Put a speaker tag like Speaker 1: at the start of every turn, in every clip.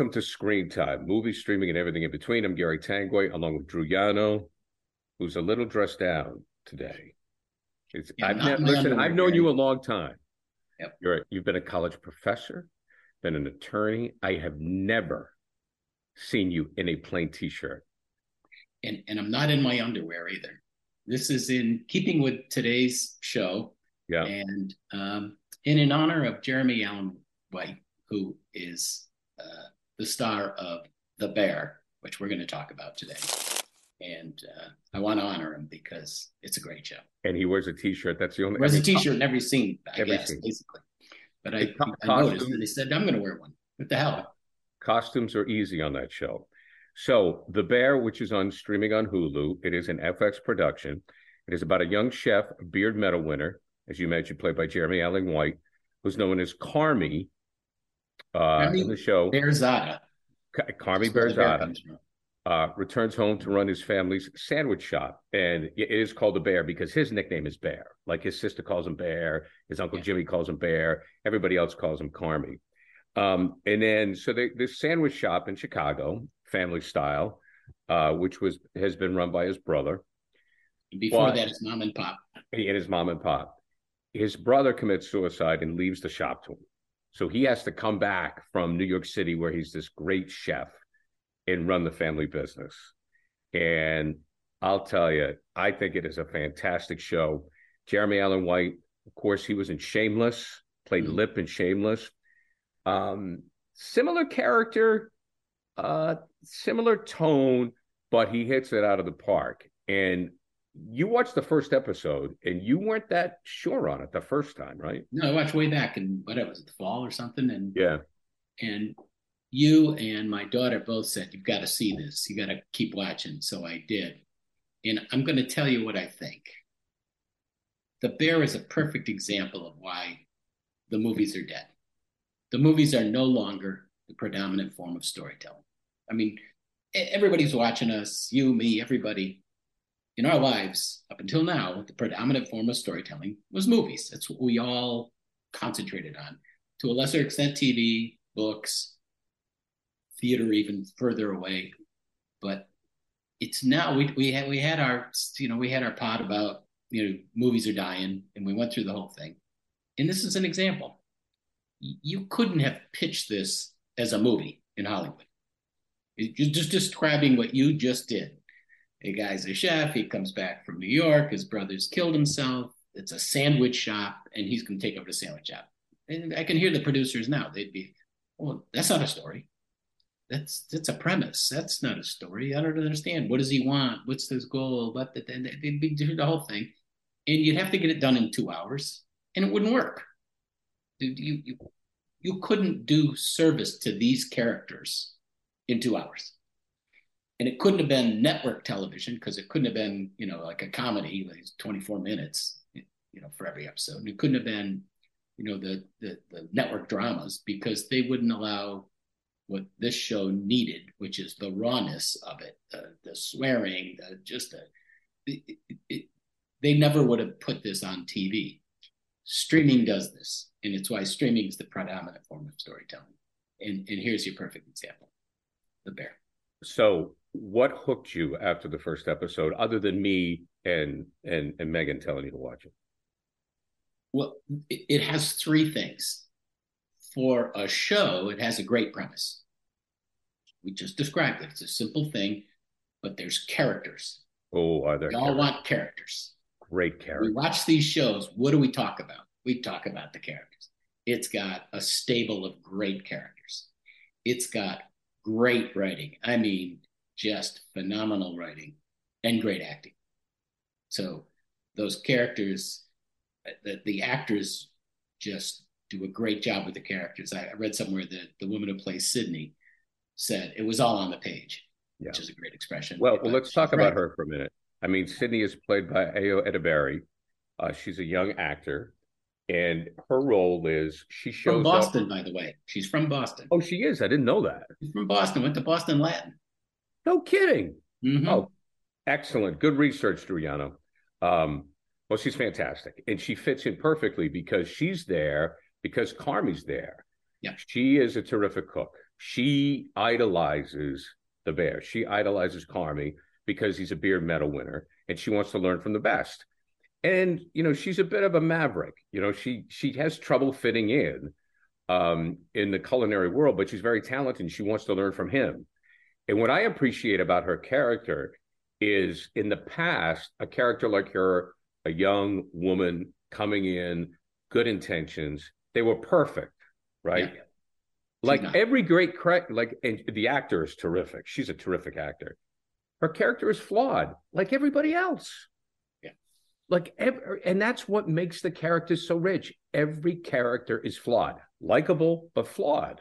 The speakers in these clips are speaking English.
Speaker 1: Welcome to Screen Time, movie streaming and everything in between. I'm Gary Tanguay, along with Drew Yanno, who's a little dressed down today. It's,
Speaker 2: Yeah,
Speaker 1: I've
Speaker 2: not
Speaker 1: listen, I've known you a long time.
Speaker 2: Yep.
Speaker 1: You're you've been a college professor, been an attorney. I have never seen you in a plain t-shirt.
Speaker 2: and and I'm not in my underwear either. This is in keeping with today's show,
Speaker 1: Yeah.
Speaker 2: and um, and in honor of Jeremy Allen White, who is uh, the star of The Bear, which we're going to talk about today. And uh, I want to honor him because it's a great show.
Speaker 1: And he wears a t-shirt. That's the only
Speaker 2: Wears a T-shirt in every scene, I
Speaker 1: Every
Speaker 2: guess,
Speaker 1: scene.
Speaker 2: basically. But I,
Speaker 1: co-
Speaker 2: I noticed, and they said, "I'm going to wear one." What the hell?
Speaker 1: costumes are easy on that show. So, The Bear, which is on streaming on Hulu, it is an FX production. It is about a young chef, a beard medal winner, as you mentioned, played by Jeremy Allen White, who's known as Carmy uh,
Speaker 2: Carmy
Speaker 1: in the show.
Speaker 2: Berzatto.
Speaker 1: Ca-
Speaker 2: Carmy Berzatto
Speaker 1: uh, returns home to run his family's sandwich shop. And it is called the Bear because his nickname is Bear. Like his sister calls him Bear, his uncle
Speaker 2: Yeah.
Speaker 1: Jimmy calls him Bear, everybody else calls him Carmy. Um, and then so they, this sandwich shop in Chicago, family style, uh, which was has been run by his brother.
Speaker 2: Before that, it's mom and pop.
Speaker 1: He and his mom and pop. His brother commits suicide and leaves the shop to him. So he has to come back from New York City, where he's this great chef, and run the family business. And I'll tell you, I think it is a fantastic show. Jeremy Allen White, of course, he was in Shameless, played
Speaker 2: Mhm.
Speaker 1: Lip in Shameless. Um, similar character, uh, similar tone, but he hits it out of the park. And you watched the first episode and you weren't that sure on it the first time, right?
Speaker 2: No, I watched way back in what was it, the fall or something, and
Speaker 1: Yeah.
Speaker 2: and you and my daughter both said you've got to see this, you got to keep watching. So I did, and I'm going to tell you what I think. The Bear is a perfect example of why the movies are dead. The movies are no longer the predominant form of storytelling. I mean, everybody's watching us, you, me, everybody. In our lives, up until now, the predominant form of storytelling was movies. That's what we all concentrated on. To a lesser extent, TV, books, theater, even further away. But it's now we we had we had our you know we had our pod about you know movies are dying, and we went through the whole thing. And this is an example. You couldn't have pitched this as a movie in Hollywood. Just describing what you just did. A guy's a chef. He comes back from New York. His brother's killed himself. It's a sandwich shop, and he's going to take over the sandwich shop. And I can hear the producers now. They'd be, "Well, that's not a story. That's that's a premise. That's not a story. I don't understand. What does he want? What's his goal? What the, they'd be doing the whole thing, and you'd have to get it done in two hours, and it wouldn't work. You you, you couldn't do service to these characters in two hours and it couldn't have been network television because it couldn't have been you know like a comedy like 24 minutes you know for every episode. And it couldn't have been you know the the, the network dramas because they wouldn't allow what this show needed which is the rawness of it the, the swearing the just the, it, it, it, they never would have put this on tv streaming does this and it's why streaming is the predominant form of storytelling. And and here's your perfect example the bear.
Speaker 1: So what hooked you after the first episode, other than me and and and Megan telling you to watch it?
Speaker 2: Well, it, it has three things. For a show, it has a great premise. We just described it. It's a simple thing, but there's characters.
Speaker 1: Oh, are there
Speaker 2: We all want characters.
Speaker 1: great characters.
Speaker 2: We watch these shows. What do we talk about? We talk about the characters. It's got a stable of great characters. It's got great writing. I mean, just phenomenal writing and great acting. So those characters, the, the actors just do a great job with the characters. I, I read somewhere that the woman who plays Sydney said it was all on the page,
Speaker 1: Yeah.
Speaker 2: which is a great expression.
Speaker 1: Well, well, let's talk
Speaker 2: she's
Speaker 1: about her for a minute. I mean, Sydney is played by Ayo Edebiri. Uh, she's a young actor, and her role is she shows
Speaker 2: From
Speaker 1: up-
Speaker 2: Boston, by the way. She's from Boston.
Speaker 1: Oh, she is. I didn't know that.
Speaker 2: She's from Boston. Went to Boston Latin.
Speaker 1: No kidding.
Speaker 2: Mhm.
Speaker 1: Oh, excellent. Good research, Drew Yanno. Um, well, she's fantastic. And she fits in perfectly because she's there because Carmy's there.
Speaker 2: Yeah.
Speaker 1: She is a terrific cook. she idolizes the bear. She idolizes Carmy because he's a beard medal winner and she wants to learn from the best. And you know, she's a bit of a maverick. You know, she she has trouble fitting in um, in the culinary world, but she's very talented and she wants to learn from him. And what I appreciate about her character is in the past, a character like her, a young woman coming in, good intentions, they were perfect, right? Yeah. Like every great, like, and the actor is terrific. She's a terrific actor. Her character is flawed, like everybody else.
Speaker 2: Yeah.
Speaker 1: Like, every, and that's what makes the characters so rich. Every character is flawed, likable, but flawed.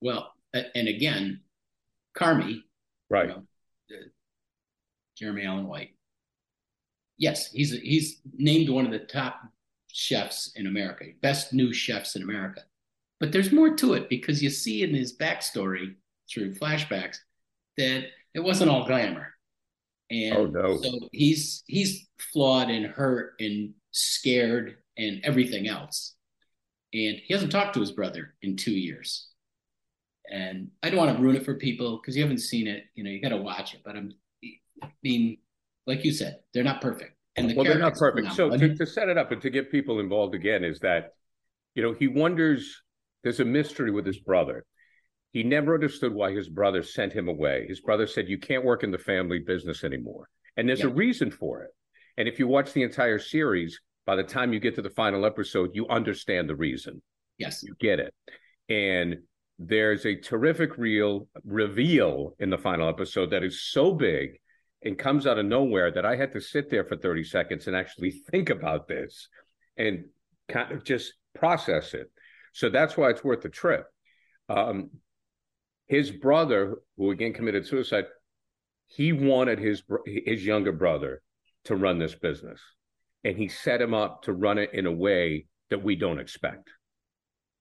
Speaker 2: Well, and again, Carmy,
Speaker 1: right? You know,
Speaker 2: Jeremy Allen White. Yes, he's he's named one of the top chefs in America, best new chefs in America. But there's more to it because you see in his backstory through flashbacks that it wasn't all glamour. And
Speaker 1: oh, no.
Speaker 2: so he's he's flawed and hurt and scared and everything else. And he hasn't talked to his brother in two years. And I don't want to ruin it for people because you haven't seen it. You know, you got to watch it. But I'm, I mean, like you said, they're not perfect.
Speaker 1: And the well, they're not perfect. So to, to set it up and to get people involved again is that, you know, he wonders. There's a mystery with his brother. He never understood why his brother sent him away. His brother said, "You can't work in the family business anymore," and there's a reason for it. And if you watch the entire series, by the time you get to the final episode, you understand the reason.
Speaker 2: Yes,
Speaker 1: you get it. And there's a terrific real reveal in the final episode that is so big and comes out of nowhere that I had to sit there for 30 seconds and actually think about this and kind of just process it. So that's why it's worth the trip. Um, his brother, who again committed suicide, he wanted his his younger brother to run this business, and he set him up to run it in a way that we don't expect.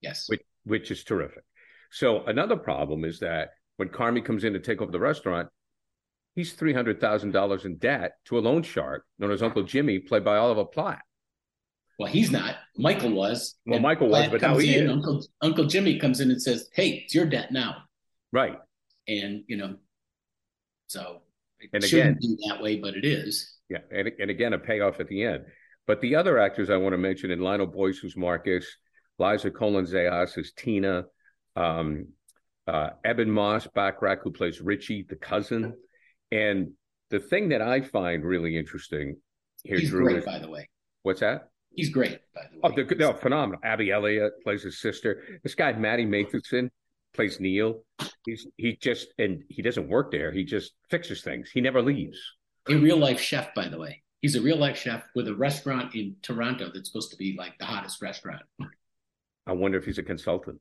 Speaker 2: Yes,
Speaker 1: which which is terrific. So another problem is that when Carmy comes in to take over the restaurant, he's three hundred thousand dollars in debt to a loan shark known as Uncle Jimmy, played by Oliver Platt.
Speaker 2: Well, he's not. Michael was.
Speaker 1: Well, Michael was, but now he
Speaker 2: in,
Speaker 1: is.
Speaker 2: Uncle Uncle Jimmy comes in and says, "Hey, it's your debt now."
Speaker 1: Right.
Speaker 2: And you know, so it
Speaker 1: and
Speaker 2: shouldn't
Speaker 1: again,
Speaker 2: be that way, but it is.
Speaker 1: Yeah, and and again, a payoff at the end. But the other actors I want to mention in Lionel Boyce, who's Marcus, Liza Colón-Zayas is Tina, um, uh, Ebon Moss-Bachrach, who plays Richie, the cousin. And the thing that I find really interesting
Speaker 2: here, He's Drew, great, is, by the way.
Speaker 1: What's that?
Speaker 2: He's great, by the way. Oh,
Speaker 1: they're, they're phenomenal. Abby Elliott plays his sister. This guy, Matty Matheson, plays Neil. He's he just and he doesn't work there. He just fixes things. He never leaves.
Speaker 2: A real life chef, by the way. He's a real life chef with a restaurant in Toronto that's supposed to be like the hottest restaurant.
Speaker 1: I wonder if he's a consultant.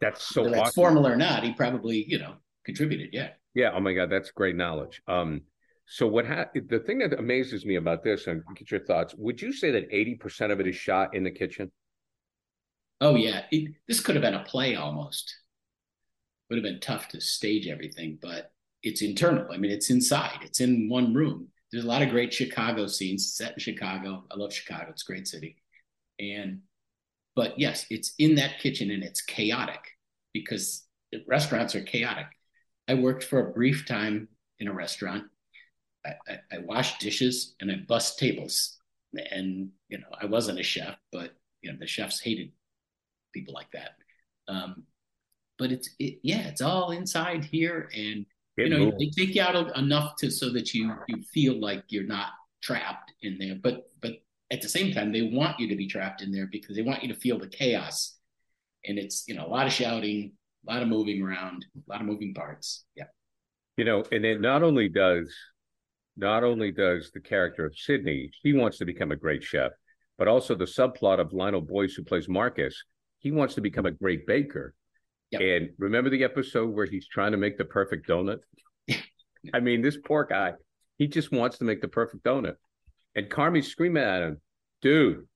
Speaker 1: That's so
Speaker 2: Whether
Speaker 1: awesome.
Speaker 2: formal or not, he probably, you know, contributed. Yeah.
Speaker 1: Yeah. Oh my God, that's great knowledge. Um, so what ha- the thing that amazes me about this, and get your thoughts. Would you say that eighty percent of it is shot in the kitchen?
Speaker 2: Oh yeah, it, this could have been a play almost. Would have been tough to stage everything, but it's internal. I mean, it's inside. It's in one room. There's a lot of great Chicago scenes set in Chicago. I love Chicago. It's a great city, and but yes, it's in that kitchen and it's chaotic because restaurants are chaotic. I worked for a brief time in a restaurant. I, I, I washed dishes and I bust tables. And, you know, I wasn't a chef, but, you know, the chefs hated people like that. Um, but it's, it, yeah, it's all inside here. And, you know, they take you out enough to so that you, you feel like you're not trapped in there. But, but at the same time, they want you to be trapped in there because they want you to feel the chaos. And it's, you know, a lot of shouting, a lot of moving around, a lot of moving parts. Yeah.
Speaker 1: You know, and it not only does, not only does the character of Sydney, he wants to become a great chef, but also the subplot of Lionel Boyce, who plays Marcus, he wants to become a great baker. Yep. And remember the episode where he's trying to make the perfect donut? I mean, this poor guy, he just wants to make the perfect donut. And Carmy's screaming at him, dude,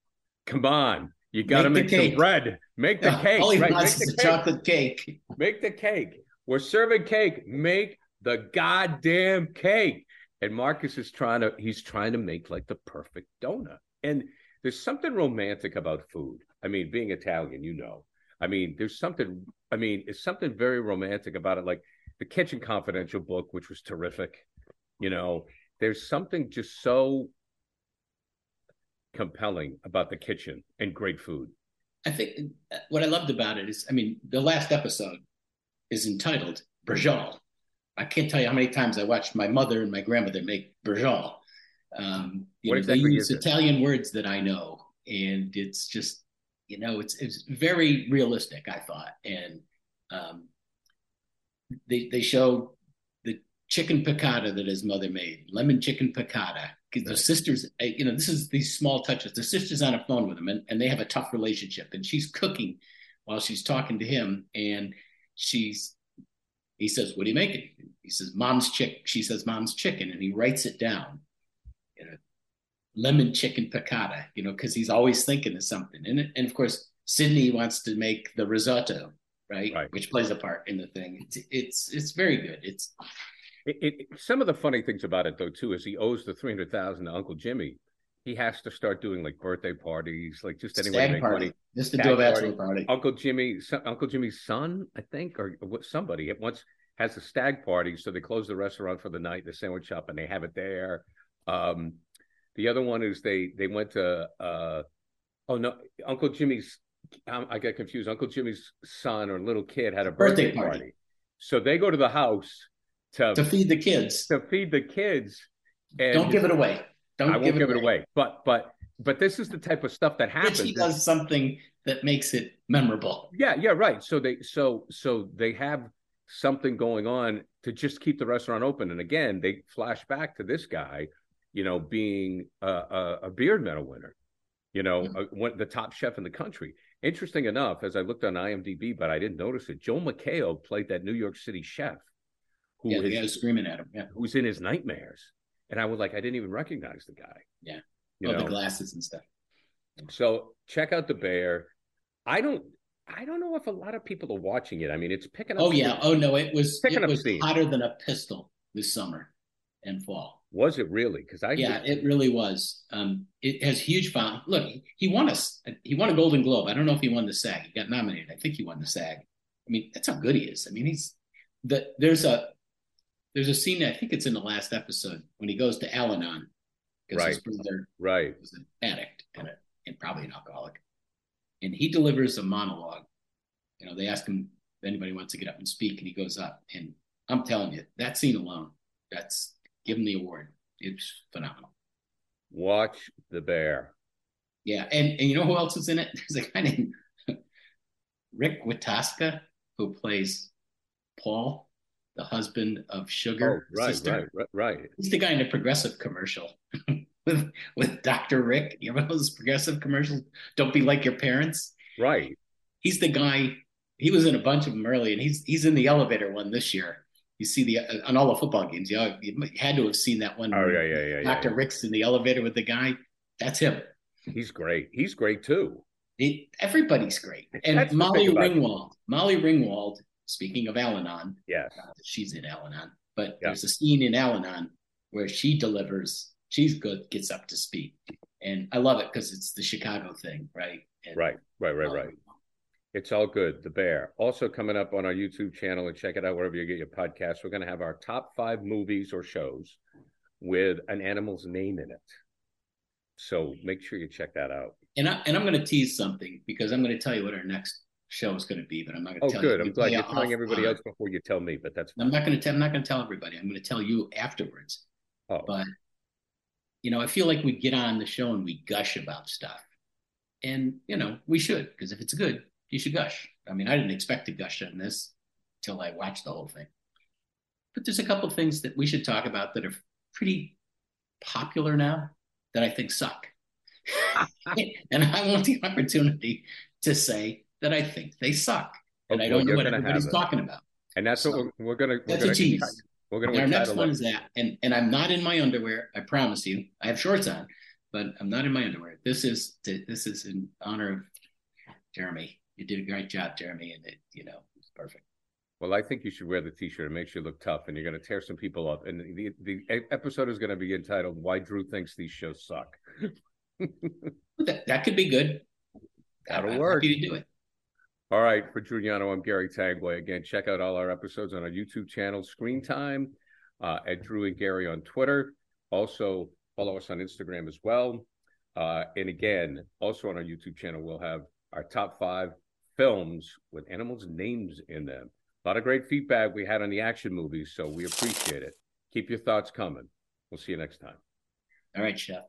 Speaker 1: come on. You got to make, make some bread. Make the cake.
Speaker 2: All he
Speaker 1: right?
Speaker 2: wants is a chocolate cake.
Speaker 1: Make the cake. We're serving cake. Make the goddamn cake. And Marcus is trying to, he's trying to make like the perfect donut. And there's something romantic about food. I mean, being Italian, you know, I mean, there's something. I mean, it's something very romantic about it. Like the Kitchen Confidential book, which was terrific. You know, there's something just so compelling about the kitchen and great food.
Speaker 2: I think uh, what I loved about it is, I mean, the last episode is entitled Braciole. I can't tell you how many times I watched my mother and my grandmother make Braciole. Um, you what know, exactly they use Italian words that I know, and it's just, you know, it's it's very realistic. I thought, and um, they they show the chicken piccata that his mother made, lemon chicken piccata. Because right. the sisters, you know, this is these small touches. The sister's on a phone with him, and, and they have a tough relationship. And she's cooking while she's talking to him, and she's he says, "What are you making?" He says, "Mom's chick." She says, "Mom's chicken," and he writes it down. You know, lemon chicken piccata. You know, because he's always thinking of something. And and of course, sydney wants to make the risotto, right? right. Which plays a part in the thing. It's it's it's very good. It's
Speaker 1: it, it, some of the funny things about it though too is he owes the three hundred thousand to Uncle Jimmy. He has to start doing like birthday parties, like just anyway to make
Speaker 2: party.
Speaker 1: money.
Speaker 2: Just to do a bachelor party.
Speaker 1: Uncle Jimmy, Uncle Jimmy's son, I think, or somebody at once has a stag party, so they close the restaurant for the night, the sandwich shop, and they have it there. Um, the other one is they they went to uh, oh no, Uncle Jimmy's um, I get confused. Uncle Jimmy's son or little kid had a birthday, birthday party. party. So they go to the house to,
Speaker 2: to feed the kids.
Speaker 1: To feed the kids.
Speaker 2: Don't give it away. Don't
Speaker 1: I
Speaker 2: won't
Speaker 1: give, it, away. away. But but but this is the type of stuff that happens.
Speaker 2: He does something that makes it memorable.
Speaker 1: Yeah, yeah, right. So they so so they have something going on to just keep the restaurant open. And again, they flash back to this guy, you know, being a, a, a beard medal winner, you know, mm-hmm. a, the top chef in the country. Interesting enough, as I looked on IMDb, but I didn't notice it. Joel McHale played that New York City chef
Speaker 2: who yeah, is, was screaming at him. Yeah,
Speaker 1: who's in his nightmares, and I was like, I didn't even recognize the guy.
Speaker 2: Yeah, you oh, know? the glasses and stuff.
Speaker 1: So check out the bear. I don't. I don't know if a lot of people are watching it. I mean, it's picking up.
Speaker 2: Oh yeah. Oh no, it was picking it was steam. hotter than a pistol this summer and fall.
Speaker 1: Was it really? Because I
Speaker 2: yeah, it really was. Um, it has huge fun. Look, he won a he won a Golden Globe. I don't know if he won the SAG. He got nominated. I think he won the SAG. I mean, that's how good he is. I mean, he's the there's a there's a scene I think it's in the last episode when he goes to Al-Anon
Speaker 1: because right. his brother right
Speaker 2: was an addict and, a, and probably an alcoholic, and he delivers a monologue. You know, they ask him if anybody wants to get up and speak, and he goes up. And I'm telling you, that scene alone, that's give him the award. It's phenomenal.
Speaker 1: Watch the bear.
Speaker 2: Yeah, and and you know who else is in it? There's a guy named Rick Witaske who plays Paul, the husband of Sugar.
Speaker 1: Oh, right, sister. right, right, right.
Speaker 2: He's the guy in the progressive commercial with with Dr. Rick. You know those progressive commercials? Don't be like your parents.
Speaker 1: Right.
Speaker 2: He's the guy. He was in a bunch of them early, and he's he's in the elevator one this year. You see the uh, on all the football games. You, know, you had to have seen that one.
Speaker 1: Oh yeah, yeah, yeah.
Speaker 2: Dr.
Speaker 1: Yeah,
Speaker 2: Rick's in the elevator with the guy. That's him.
Speaker 1: He's great. He's great too.
Speaker 2: He, everybody's great. And That's Molly Ringwald. Molly Ringwald. Speaking of Al-Anon,
Speaker 1: yes,
Speaker 2: uh, she's in Al-Anon. But yeah. there's a scene in Al-Anon where she delivers. She's good, gets up to speed, and I love it because it's the Chicago thing, right? And,
Speaker 1: right, right, right, um, right. It's all good. The Bear. Also coming up on our YouTube channel and check it out wherever you get your podcasts. We're going to have our top five movies or shows with an animal's name in it. So make sure you check that out.
Speaker 2: And I and I'm going to tease something because I'm going to tell you what our next show is going to be, but I'm not going to
Speaker 1: oh,
Speaker 2: tell
Speaker 1: good.
Speaker 2: you.
Speaker 1: I'm glad you're telling everybody else before you tell me, but that's
Speaker 2: fine. I'm not going to tell. I'm not going to tell everybody. I'm going to tell you afterwards.
Speaker 1: Oh.
Speaker 2: But you know, I feel like we get on the show and we gush about stuff, and you know, we should because if it's good, you should gush. I mean, I didn't expect to gush on this till I watched the whole thing. But there's a couple things that we should talk about that are pretty popular now that I think suck. and I want the opportunity to say that I think they suck. And I don't know what everybody's talking about.
Speaker 1: And that's so, what we're, we're going to.
Speaker 2: That's
Speaker 1: gonna,
Speaker 2: a tease. We're going to. Our next one is that, and and I'm not in my underwear. I promise you. I have shorts on, but I'm not in my underwear. This is to, this is in honor of Jeremy you did a great job, Jeremy, and it, you know, it's perfect.
Speaker 1: Well, I think you should wear the T-shirt. It makes you look tough, and you're going to tear some people up. And the the episode is going to be entitled "Why Drew Thinks These Shows Suck."
Speaker 2: that, that could be good.
Speaker 1: That'll I'm work.
Speaker 2: Happy to do it.
Speaker 1: All right, for Drew Yanno, I'm Gary Tanguay. Again, check out all our episodes on our YouTube channel, Screen Time, uh, at Drew and Gary on Twitter. Also, follow us on Instagram as well. Uh, and again, also on our YouTube channel, we'll have our top five films with animals' names in them. A lot of great feedback we had on the action movies, so we appreciate it. Keep your thoughts coming. We'll see you next time.
Speaker 2: All right, Chef.